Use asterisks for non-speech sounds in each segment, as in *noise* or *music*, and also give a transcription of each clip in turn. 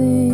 nothing.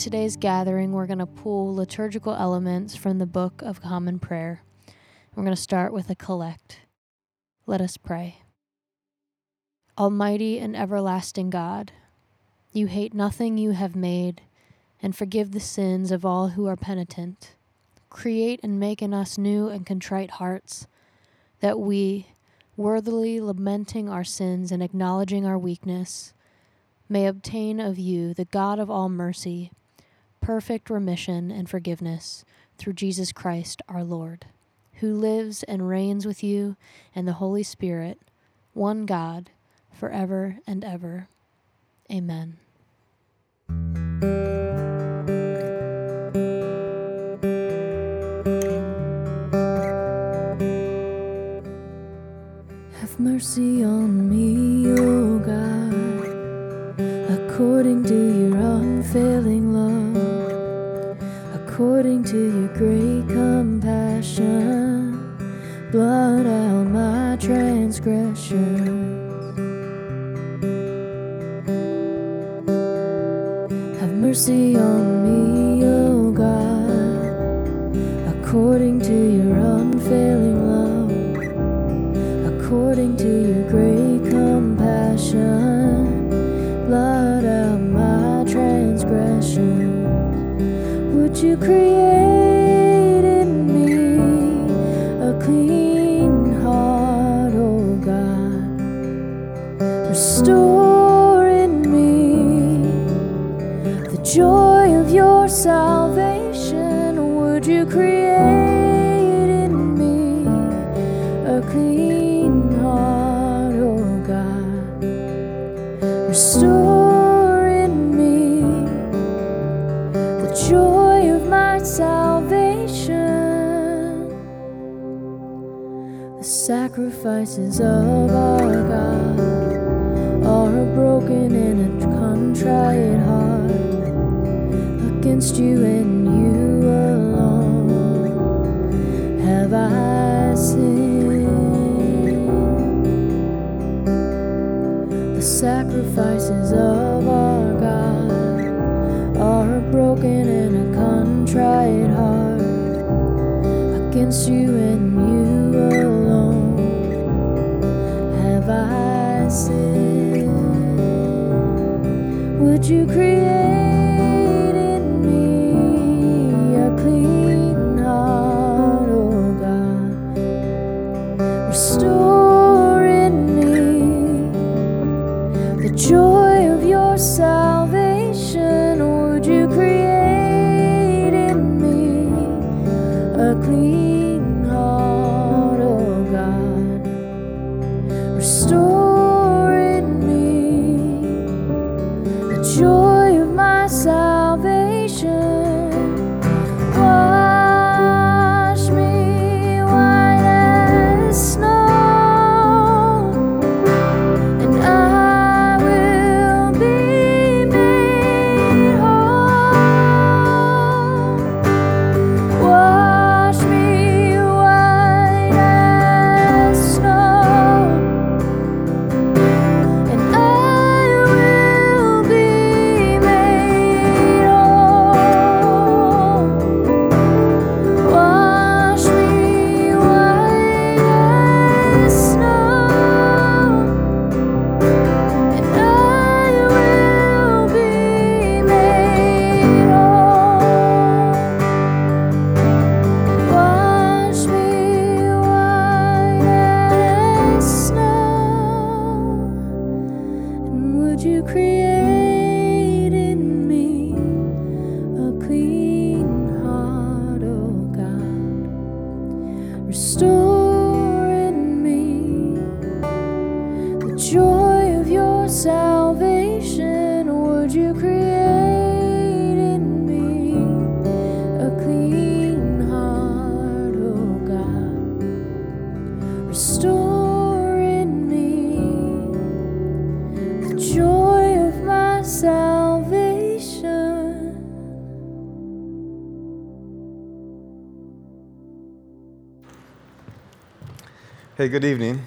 Today's gathering, we're going to pull liturgical elements from the Book of Common Prayer. We're going to start with a collect. Let us pray. Almighty and everlasting God, you hate nothing you have made, and forgive the sins of all who are penitent. Create and make in us new and contrite hearts, that we, worthily lamenting our sins and acknowledging our weakness, may obtain of you, the God of all mercy, perfect remission and forgiveness through Jesus Christ our Lord, who lives and reigns with you and the Holy Spirit, one God, forever and ever. Amen. Have mercy on me, to your great compassion. Blot out my transgressions. Have mercy on restore in me the joy of your salvation. Would you create in me a clean heart, O oh God? Restore in me the joy of my salvation. The sacrifices of our God broken and a contrite heart against you and you alone. Have I sinned? The sacrifices of our God are broken and a contrite heart against you and you alone. Have I sinned? You create Hey, good evening.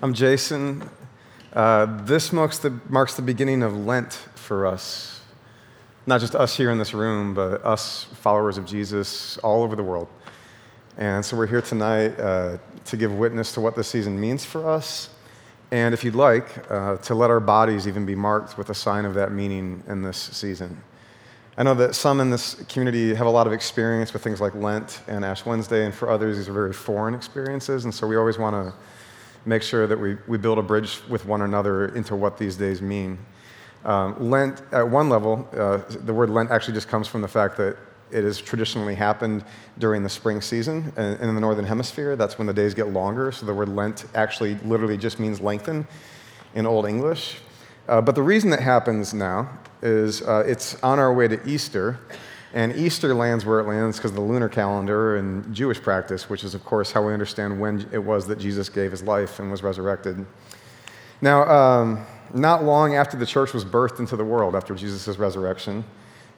I'm Jason. Uh, this marks the, marks the beginning of Lent for us. Not just us here in this room, but us followers of Jesus all over the world. And so we're here tonight uh, to give witness to what this season means for us. And if you'd like, uh, to let our bodies even be marked with a sign of that meaning in this season. I know that some in this community have a lot of experience with things like Lent and Ash Wednesday, and for others, these are very foreign experiences. And so we always want to make sure that we, we build a bridge with one another into what these days mean. Um, Lent, at one level, uh, the word Lent actually just comes from the fact that it has traditionally happened during the spring season. And in the Northern Hemisphere, that's when the days get longer. So the word Lent actually literally just means lengthen in Old English. Uh, but the reason that happens now is uh, it's on our way to Easter. And Easter lands where it lands because of the lunar calendar and Jewish practice, which is, of course, how we understand when it was that Jesus gave his life and was resurrected. Now, um, not long after the church was birthed into the world, after Jesus' resurrection,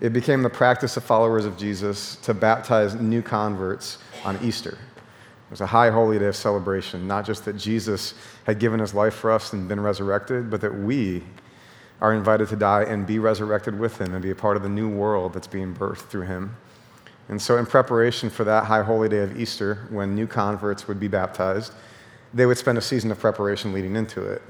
it became the practice of followers of Jesus to baptize new converts on Easter. It was a high holy day of celebration, not just that Jesus had given his life for us and been resurrected, but that we are invited to die and be resurrected with him and be a part of the new world that's being birthed through him. And so, in preparation for that high holy day of Easter, when new converts would be baptized, they would spend a season of preparation leading into it.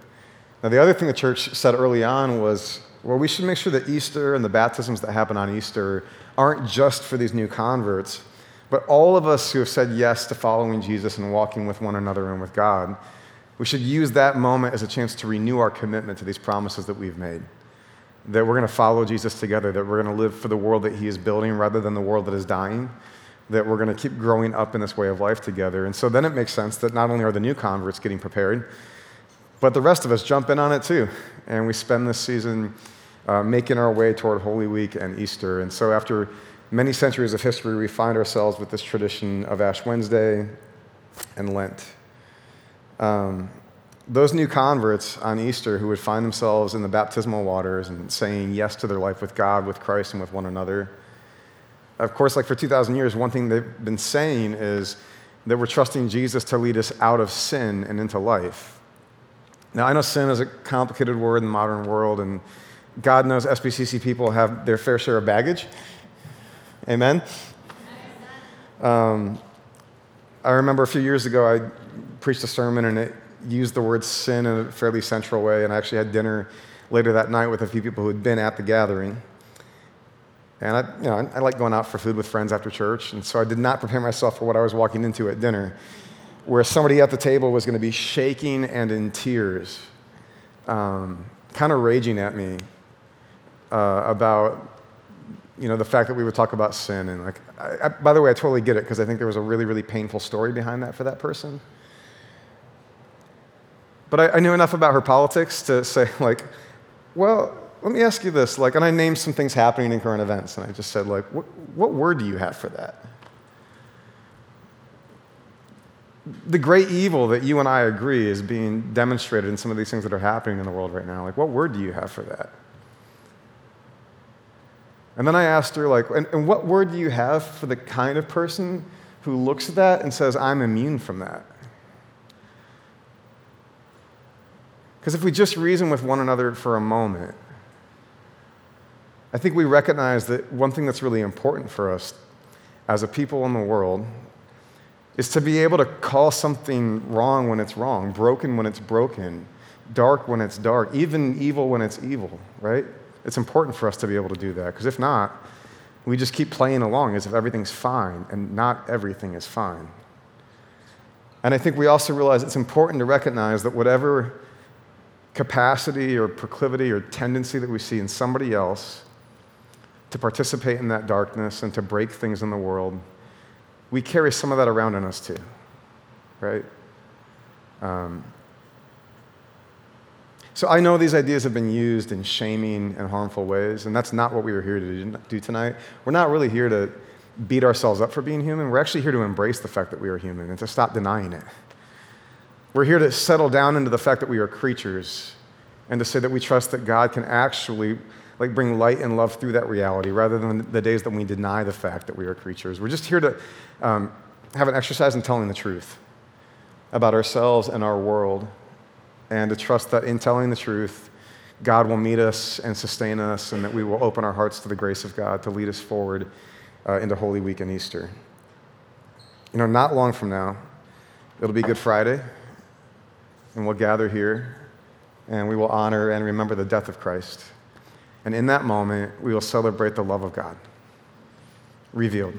Now, the other thing the church said early on was well, we should make sure that Easter and the baptisms that happen on Easter aren't just for these new converts, but all of us who have said yes to following Jesus and walking with one another and with God. We should use that moment as a chance to renew our commitment to these promises that we've made. That we're going to follow Jesus together, that we're going to live for the world that he is building rather than the world that is dying, that we're going to keep growing up in this way of life together. And so then it makes sense that not only are the new converts getting prepared, but the rest of us jump in on it too. And we spend this season uh, making our way toward Holy Week and Easter. And so after many centuries of history, we find ourselves with this tradition of Ash Wednesday and Lent. Um, those new converts on Easter who would find themselves in the baptismal waters and saying yes to their life with God, with Christ, and with one another. Of course, like for 2,000 years, one thing they've been saying is that we're trusting Jesus to lead us out of sin and into life. Now, I know sin is a complicated word in the modern world, and God knows SBCC people have their fair share of baggage. Amen? Um, I remember a few years ago, I preached a sermon and it used the word sin in a fairly central way, and I actually had dinner later that night with a few people who had been at the gathering. And I, you know, I like going out for food with friends after church, and so I did not prepare myself for what I was walking into at dinner, where somebody at the table was going to be shaking and in tears, um, kind of raging at me uh, about you know the fact that we would talk about sin. And like I, I, by the way i totally get it because i think there was a really really painful story behind that for that person but I, I, knew enough about her politics to say, *laughs* like, well, let me ask you this. Like, and I named some things happening in current events, and I just said, like, what, what word do you have for that? The great evil that you and I agree is being demonstrated in some of these things that are happening in the world right now. Like, what word do you have for that? And then I asked her, like, and, and what word do you have for the kind of person who looks at that and says, I'm immune from that? Because if we just reason with one another for a moment, I think we recognize that one thing that's really important for us as a people in the world is to be able to call something wrong when it's wrong, broken when it's broken, dark when it's dark, even evil when it's evil, right? It's important for us to be able to do that because if not, we just keep playing along as if everything's fine, and not everything is fine. And I think we also realize it's important to recognize that whatever capacity or proclivity or tendency that we see in somebody else to participate in that darkness and to break things in the world, we carry some of that around in us too, right? Um, so I know these ideas have been used in shaming and harmful ways, and that's not what we were here to do tonight. We're not really here to beat ourselves up for being human. We're actually here to embrace the fact that we are human and to stop denying it. We're here to settle down into the fact that we are creatures and to say that we trust that God can actually like bring light and love through that reality rather than the days that we deny the fact that we are creatures. We're just here to um, have an exercise in telling the truth about ourselves and our world and to trust that in telling the truth, God will meet us and sustain us and that we will open our hearts to the grace of God to lead us forward uh, into Holy Week and Easter. You know, not long from now, it'll be Good Friday and we'll gather here and we will honor and remember the death of Christ. And in that moment, we will celebrate the love of God revealed.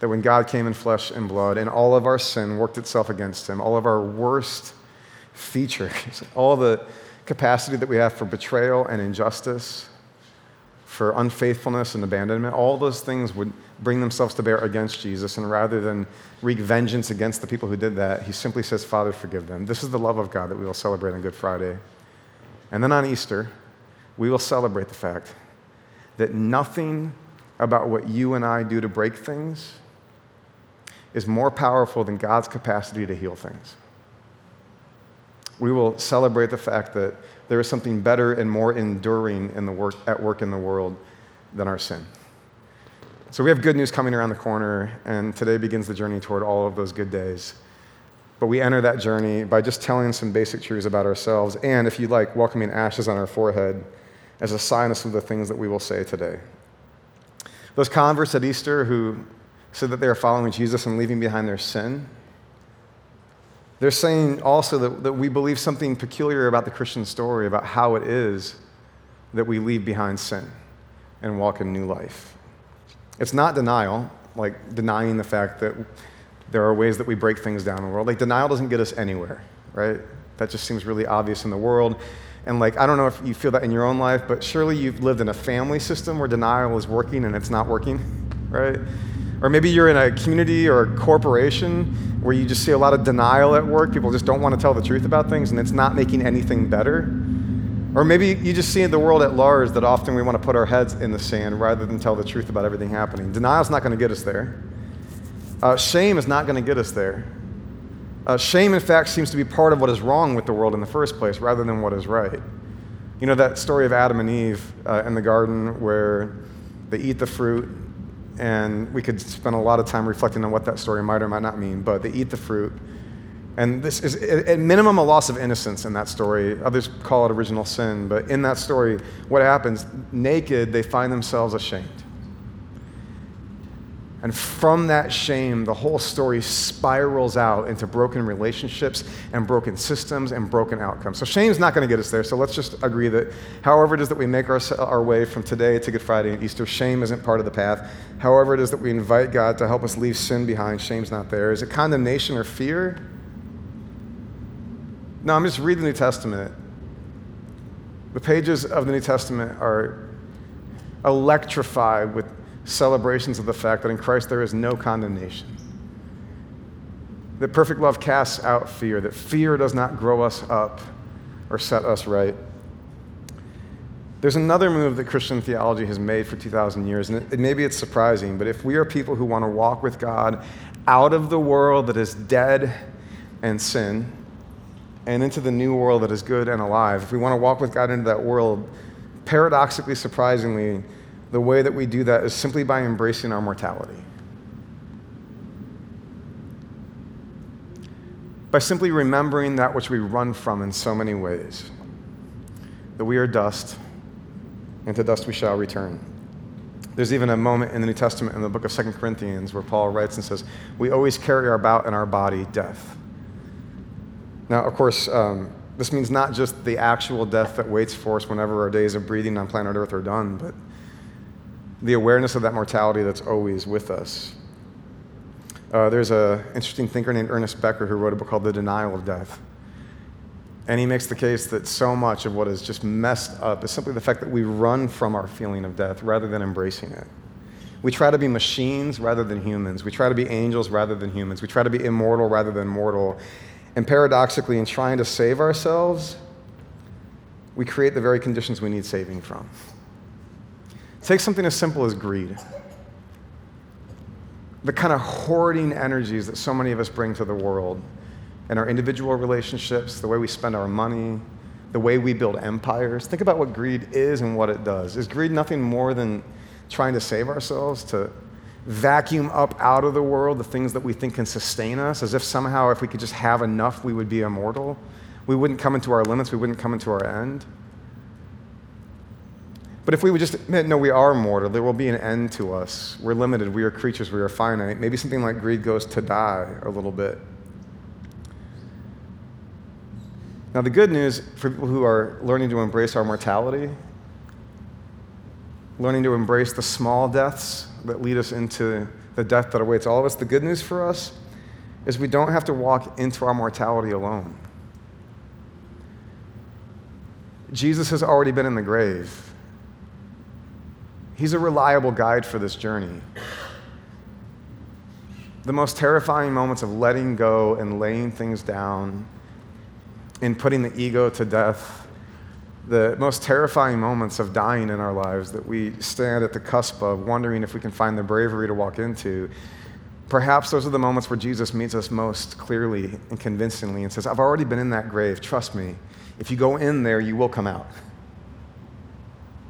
That when God came in flesh and blood and all of our sin worked itself against him, all of our worst features, *laughs* all the capacity that we have for betrayal and injustice, for unfaithfulness and abandonment, all those things would bring themselves to bear against Jesus. And rather than wreak vengeance against the people who did that, he simply says, Father, forgive them. This is the love of God that we will celebrate on Good Friday. And then on Easter, we will celebrate the fact that nothing about what you and I do to break things is more powerful than God's capacity to heal things. We will celebrate the fact that there is something better and more enduring in the work, at work in the world than our sin. So we have good news coming around the corner, and today begins the journey toward all of those good days. But we enter that journey by just telling some basic truths about ourselves, and if you like, welcoming ashes on our forehead as a sign of some of the things that we will say today. Those converts at Easter who said that they are following Jesus and leaving behind their sin, they're saying also that, that we believe something peculiar about the Christian story, about how it is that we leave behind sin and walk in new life. It's not denial, like denying the fact that there are ways that we break things down in the world. Like, denial doesn't get us anywhere, right? That just seems really obvious in the world. And, like, I don't know if you feel that in your own life, but surely you've lived in a family system where denial is working and it's not working, right? Or maybe you're in a community or a corporation where you just see a lot of denial at work. People just don't want to tell the truth about things and it's not making anything better. Or maybe you just see in the world at large that often we want to put our heads in the sand rather than tell the truth about everything happening. Denial's not going to get us there. Uh, shame is not going to get us there. Uh, shame, in fact, seems to be part of what is wrong with the world in the first place rather than what is right. You know that story of Adam and Eve uh, in the garden where they eat the fruit, and we could spend a lot of time reflecting on what that story might or might not mean, but they eat the fruit. And this is, at minimum, a loss of innocence in that story. Others call it original sin, but in that story, what happens? Naked, they find themselves ashamed. And from that shame, the whole story spirals out into broken relationships and broken systems and broken outcomes. So, shame's not going to get us there. So, let's just agree that however it is that we make our, our way from today to Good Friday and Easter, shame isn't part of the path. However, it is that we invite God to help us leave sin behind, shame's not there. Is it condemnation or fear? No, I'm just reading the New Testament. The pages of the New Testament are electrified with celebrations of the fact that in Christ there is no condemnation. That perfect love casts out fear, that fear does not grow us up or set us right. There's another move that Christian theology has made for 2,000 years, and it, maybe it's surprising, but if we are people who want to walk with God out of the world that is dead and sin and into the new world that is good and alive, if we want to walk with God into that world, paradoxically, surprisingly, the way that we do that is simply by embracing our mortality. By simply remembering that which we run from in so many ways that we are dust, and to dust we shall return. There's even a moment in the New Testament in the book of Second Corinthians where Paul writes and says, We always carry about in our body death. Now, of course, um, this means not just the actual death that waits for us whenever our days of breathing on planet Earth are done, but the awareness of that mortality that's always with us. Uh, there's an interesting thinker named Ernest Becker who wrote a book called The Denial of Death. And he makes the case that so much of what is just messed up is simply the fact that we run from our feeling of death rather than embracing it. We try to be machines rather than humans. We try to be angels rather than humans. We try to be immortal rather than mortal. And paradoxically, in trying to save ourselves, we create the very conditions we need saving from. Take something as simple as greed. The kind of hoarding energies that so many of us bring to the world in our individual relationships, the way we spend our money, the way we build empires. Think about what greed is and what it does. Is greed nothing more than trying to save ourselves, to vacuum up out of the world the things that we think can sustain us, as if somehow if we could just have enough, we would be immortal? We wouldn't come into our limits, we wouldn't come into our end. But if we would just admit, no, we are mortal, there will be an end to us. We're limited, we are creatures, we are finite. Maybe something like greed goes to die a little bit. Now, the good news for people who are learning to embrace our mortality, learning to embrace the small deaths that lead us into the death that awaits all of us, the good news for us is we don't have to walk into our mortality alone. Jesus has already been in the grave. He's a reliable guide for this journey. The most terrifying moments of letting go and laying things down, and putting the ego to death, the most terrifying moments of dying in our lives that we stand at the cusp of, wondering if we can find the bravery to walk into. Perhaps those are the moments where Jesus meets us most clearly and convincingly and says, I've already been in that grave. Trust me. If you go in there, you will come out.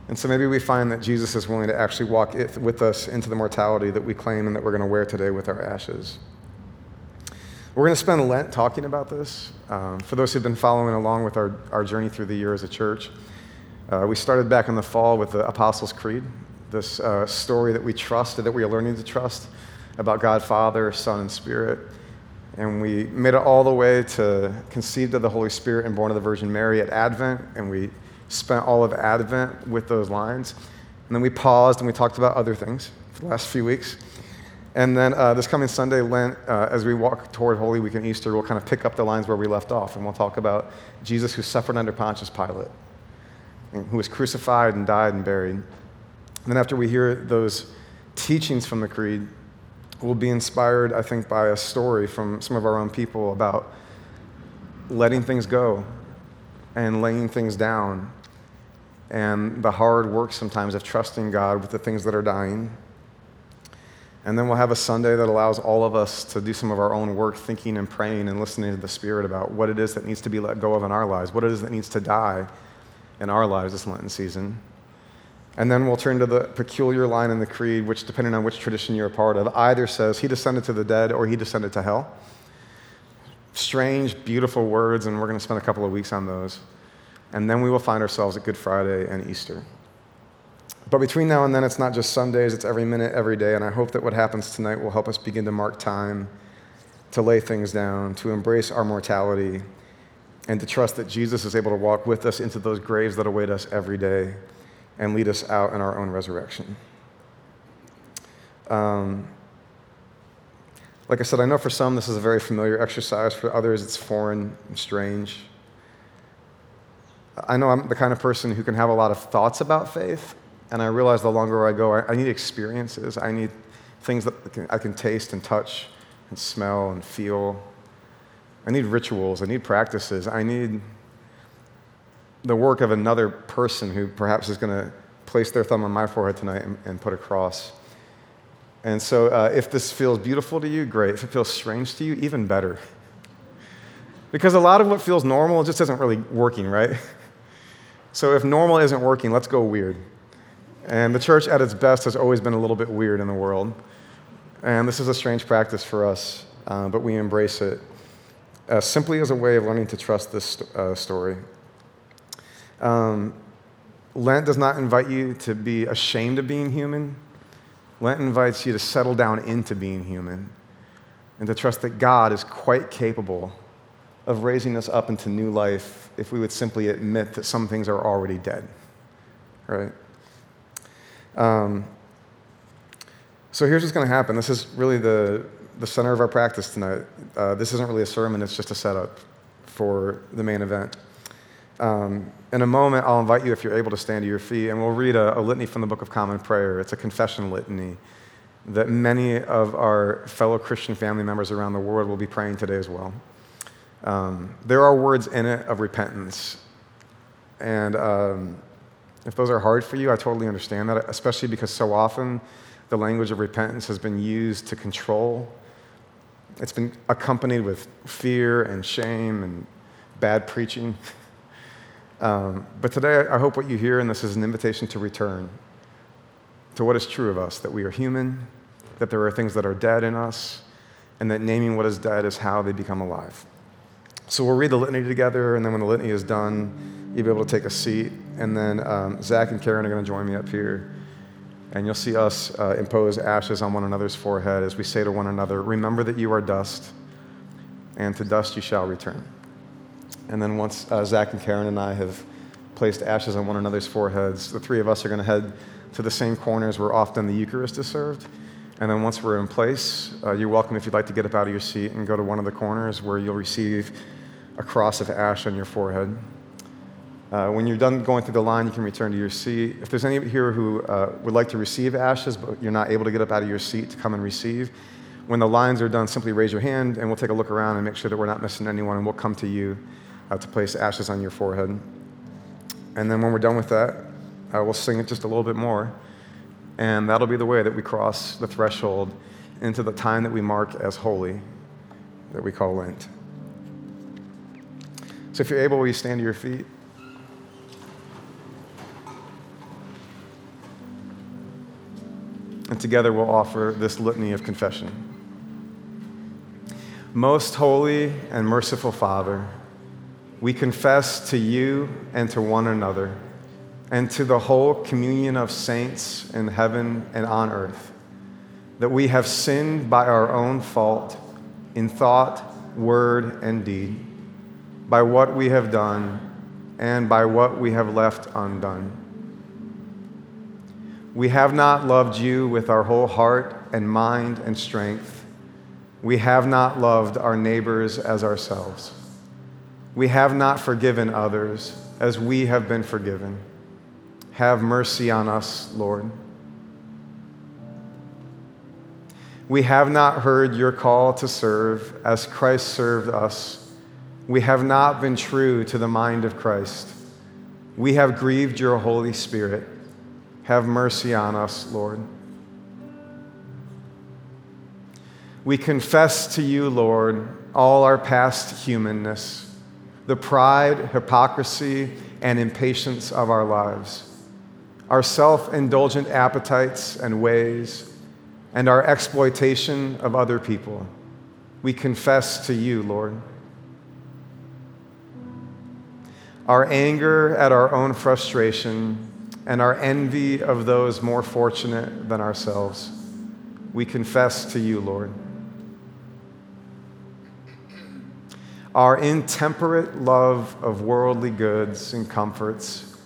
And so maybe we find that Jesus is willing to actually walk with us into the mortality that we claim and that we're going to wear today with our ashes. We're going to spend Lent talking about this. Um, for those who've been following along with our, our journey through the year as a church, uh, we started back in the fall with the Apostles' Creed, this uh, story that we trust, that we are learning to trust about God, Father, Son, and Spirit. And we made it all the way to conceived of the Holy Spirit and born of the Virgin Mary at Advent, and we spent all of Advent with those lines. And then we paused and we talked about other things for the last few weeks. And then uh, this coming Sunday, Lent, uh, as we walk toward Holy Week and Easter, we'll kind of pick up the lines where we left off. And we'll talk about Jesus who suffered under Pontius Pilate, who was crucified and died and buried. And then after we hear those teachings from the Creed, we'll be inspired, I think, by a story from some of our own people about letting things go and laying things down and the hard work sometimes of trusting God with the things that are dying. And then we'll have a Sunday that allows all of us to do some of our own work, thinking and praying and listening to the Spirit about what it is that needs to be let go of in our lives, what it is that needs to die in our lives this Lenten season. And then we'll turn to the peculiar line in the Creed, which, depending on which tradition you're a part of, either says he descended to the dead or he descended to hell. Strange, beautiful words, and we're going to spend a couple of weeks on those. And then we will find ourselves at Good Friday and Easter. But between now and then, it's not just Sundays, it's every minute, every day. And I hope that what happens tonight will help us begin to mark time, to lay things down, to embrace our mortality, and to trust that Jesus is able to walk with us into those graves that await us every day and lead us out in our own resurrection. Um, like I said, I know for some this is a very familiar exercise, for others it's foreign and strange. I know I'm the kind of person who can have a lot of thoughts about faith, and I realize the longer I go, I, I need experiences. I need things that I can, I can taste and touch and smell and feel. I need rituals. I need practices. I need the work of another person who perhaps is going to place their thumb on my forehead tonight and, and put a cross. And so, uh, if this feels beautiful to you, great. If it feels strange to you, even better. Because a lot of what feels normal just isn't really working, right? *laughs* So, if normal isn't working, let's go weird. And the church, at its best, has always been a little bit weird in the world. And this is a strange practice for us, uh, but we embrace it uh, simply as a way of learning to trust this uh, story. Um, Lent does not invite you to be ashamed of being human. Lent invites you to settle down into being human and to trust that God is quite capable of raising us up into new life if we would simply admit that some things are already dead. Right? Um, so here's what's going to happen. This is really the, the center of our practice tonight. Uh, this isn't really a sermon, it's just a setup for the main event. Um, in a moment, I'll invite you, if you're able to stand to your feet, and we'll read a, a, litany from the Book of Common Prayer. It's a confession litany that many of our fellow Christian family members around the world will be praying today as well. Um, there are words in it of repentance. And um, if those are hard for you, I totally understand that, especially because so often the language of repentance has been used to control. It's been accompanied with fear and shame and bad preaching. *laughs* Um, but today, I hope what you hear in this is an invitation to return to what is true of us that we are human, that there are things that are dead in us, and that naming what is dead is how they become alive. So we'll read the litany together, and then when the litany is done, you'll be able to take a seat. And then um, Zach and Karen are going to join me up here. And you'll see us uh, impose ashes on one another's forehead as we say to one another, Remember that you are dust, and to dust you shall return. And then once uh, Zach and Karen and I have placed ashes on one another's foreheads, the three of us are going to head to the same corners where often the Eucharist is served. And then once we're in place, uh, you're welcome if you'd like to get up out of your seat and go to one of the corners where you'll receive a cross of ash on your forehead. Uh, when you're done going through the line, you can return to your seat. If there's any here who uh, would like to receive ashes, but you're not able to get up out of your seat to come and receive, when the lines are done, simply raise your hand and we'll take a look around and make sure that we're not missing anyone and we'll come to you uh, to place ashes on your forehead. And then when we're done with that, uh, we'll sing it just a little bit more. And that'll be the way that we cross the threshold into the time that we mark as holy, that we call Lent. So if you're able, will you stand to your feet? And together we'll offer this litany of confession. Most holy and merciful Father, we confess to you and to one another and to the whole communion of saints in heaven and on earth that we have sinned by our own fault in thought, word, and deed, by what we have done and by what we have left undone. We have not loved you with our whole heart and mind and strength. We have not loved our neighbors as ourselves. We have not forgiven others as we have been forgiven. Have mercy on us, Lord. We have not heard your call to serve as Christ served us. We have not been true to the mind of Christ. We have grieved your Holy Spirit. Have mercy on us, Lord. We confess to you, Lord, all our past humanness, the pride, hypocrisy, and impatience of our lives, our self indulgent appetites and ways, and our exploitation of other people. We confess to you, Lord. Our anger at our own frustration and our envy of those more fortunate than ourselves. We confess to you, Lord. our intemperate love of worldly goods and comforts,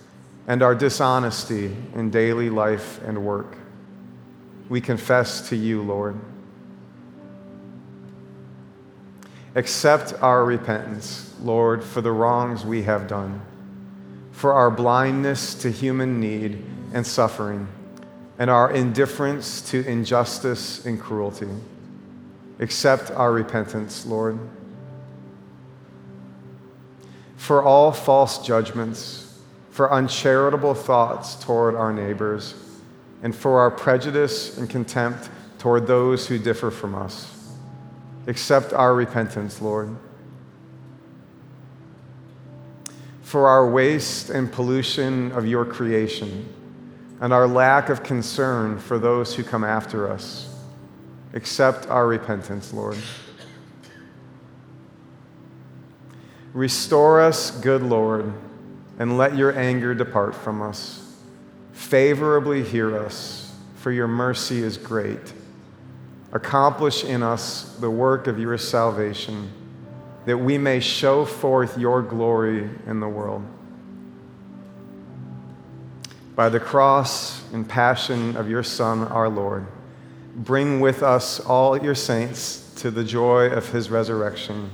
and our dishonesty in daily life and work. We confess to you, Lord. Accept our repentance, Lord, for the wrongs we have done, for our blindness to human need and suffering, and our indifference to injustice and cruelty. Accept our repentance, Lord for all false judgments, for uncharitable thoughts toward our neighbors, and for our prejudice and contempt toward those who differ from us. Accept our repentance, Lord. For our waste and pollution of your creation, and our lack of concern for those who come after us. Accept our repentance, Lord. Restore us, good Lord, and let your anger depart from us. Favorably hear us, for your mercy is great. Accomplish in us the work of your salvation, that we may show forth your glory in the world. By the cross and passion of your Son, our Lord, bring with us all your saints to the joy of his resurrection.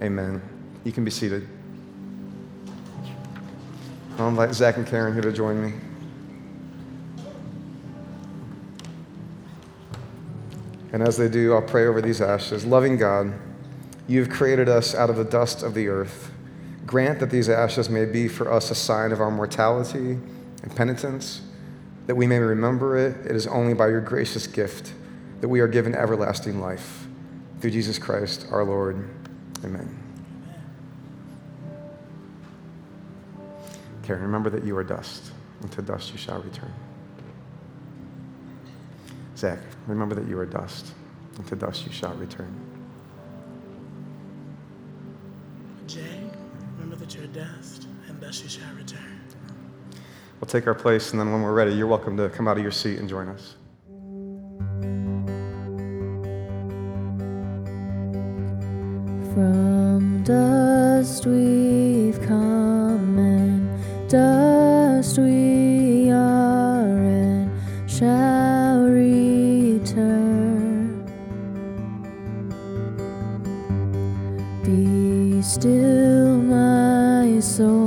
Amen. You can be seated. I'll invite Zach and Karen here to join me. And as they do, I'll pray over these ashes. Loving God, you've created us out of the dust of the earth. Grant that these ashes may be for us a sign of our mortality and penitence, that we may remember it. It is only by your gracious gift that we are given everlasting life. Through Jesus Christ our Lord. Amen. Karen, remember that you are dust, and to dust you shall return. Zach, remember that you are dust, and to dust you shall return. Jay, remember that you're dust, and dust you shall return. We'll take our place, and then when we're ready, you're welcome to come out of your seat and join us. From dust we've come and dust we my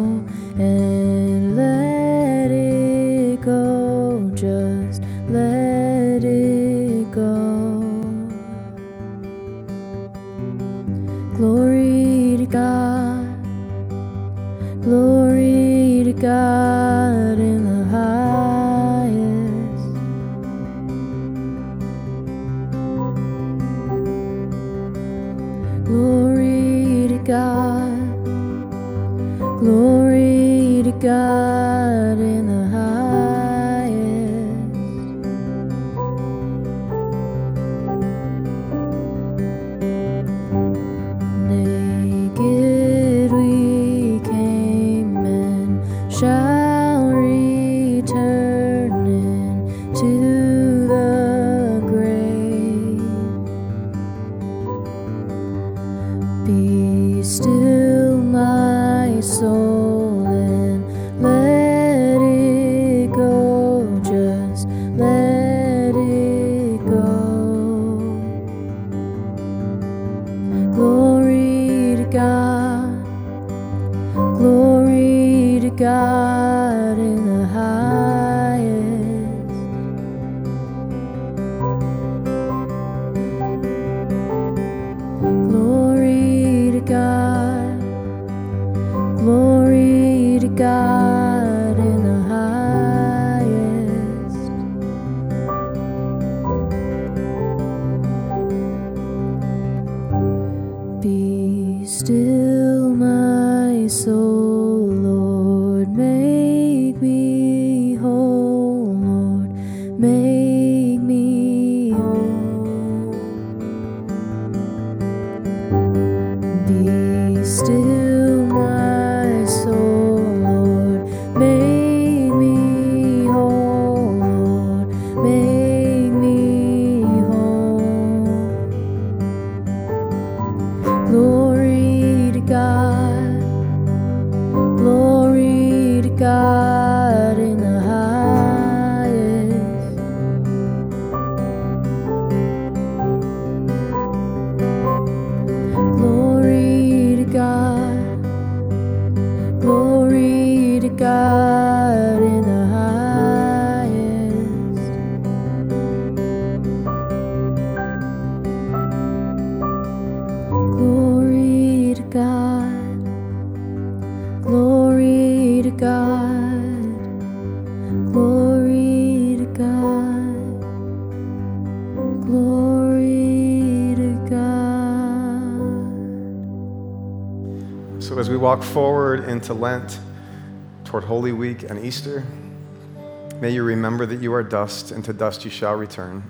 into Lent, toward Holy Week and Easter, may you remember that you are dust, and to dust you shall return.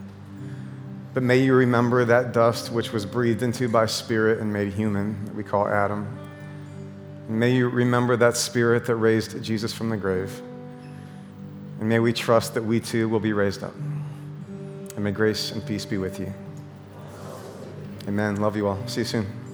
But may you remember that dust which was breathed into by Spirit and made human, that we call Adam. And may you remember that Spirit that raised Jesus from the grave. And may we trust that we too will be raised up. And may grace and peace be with you. Amen. Love you all. See you soon.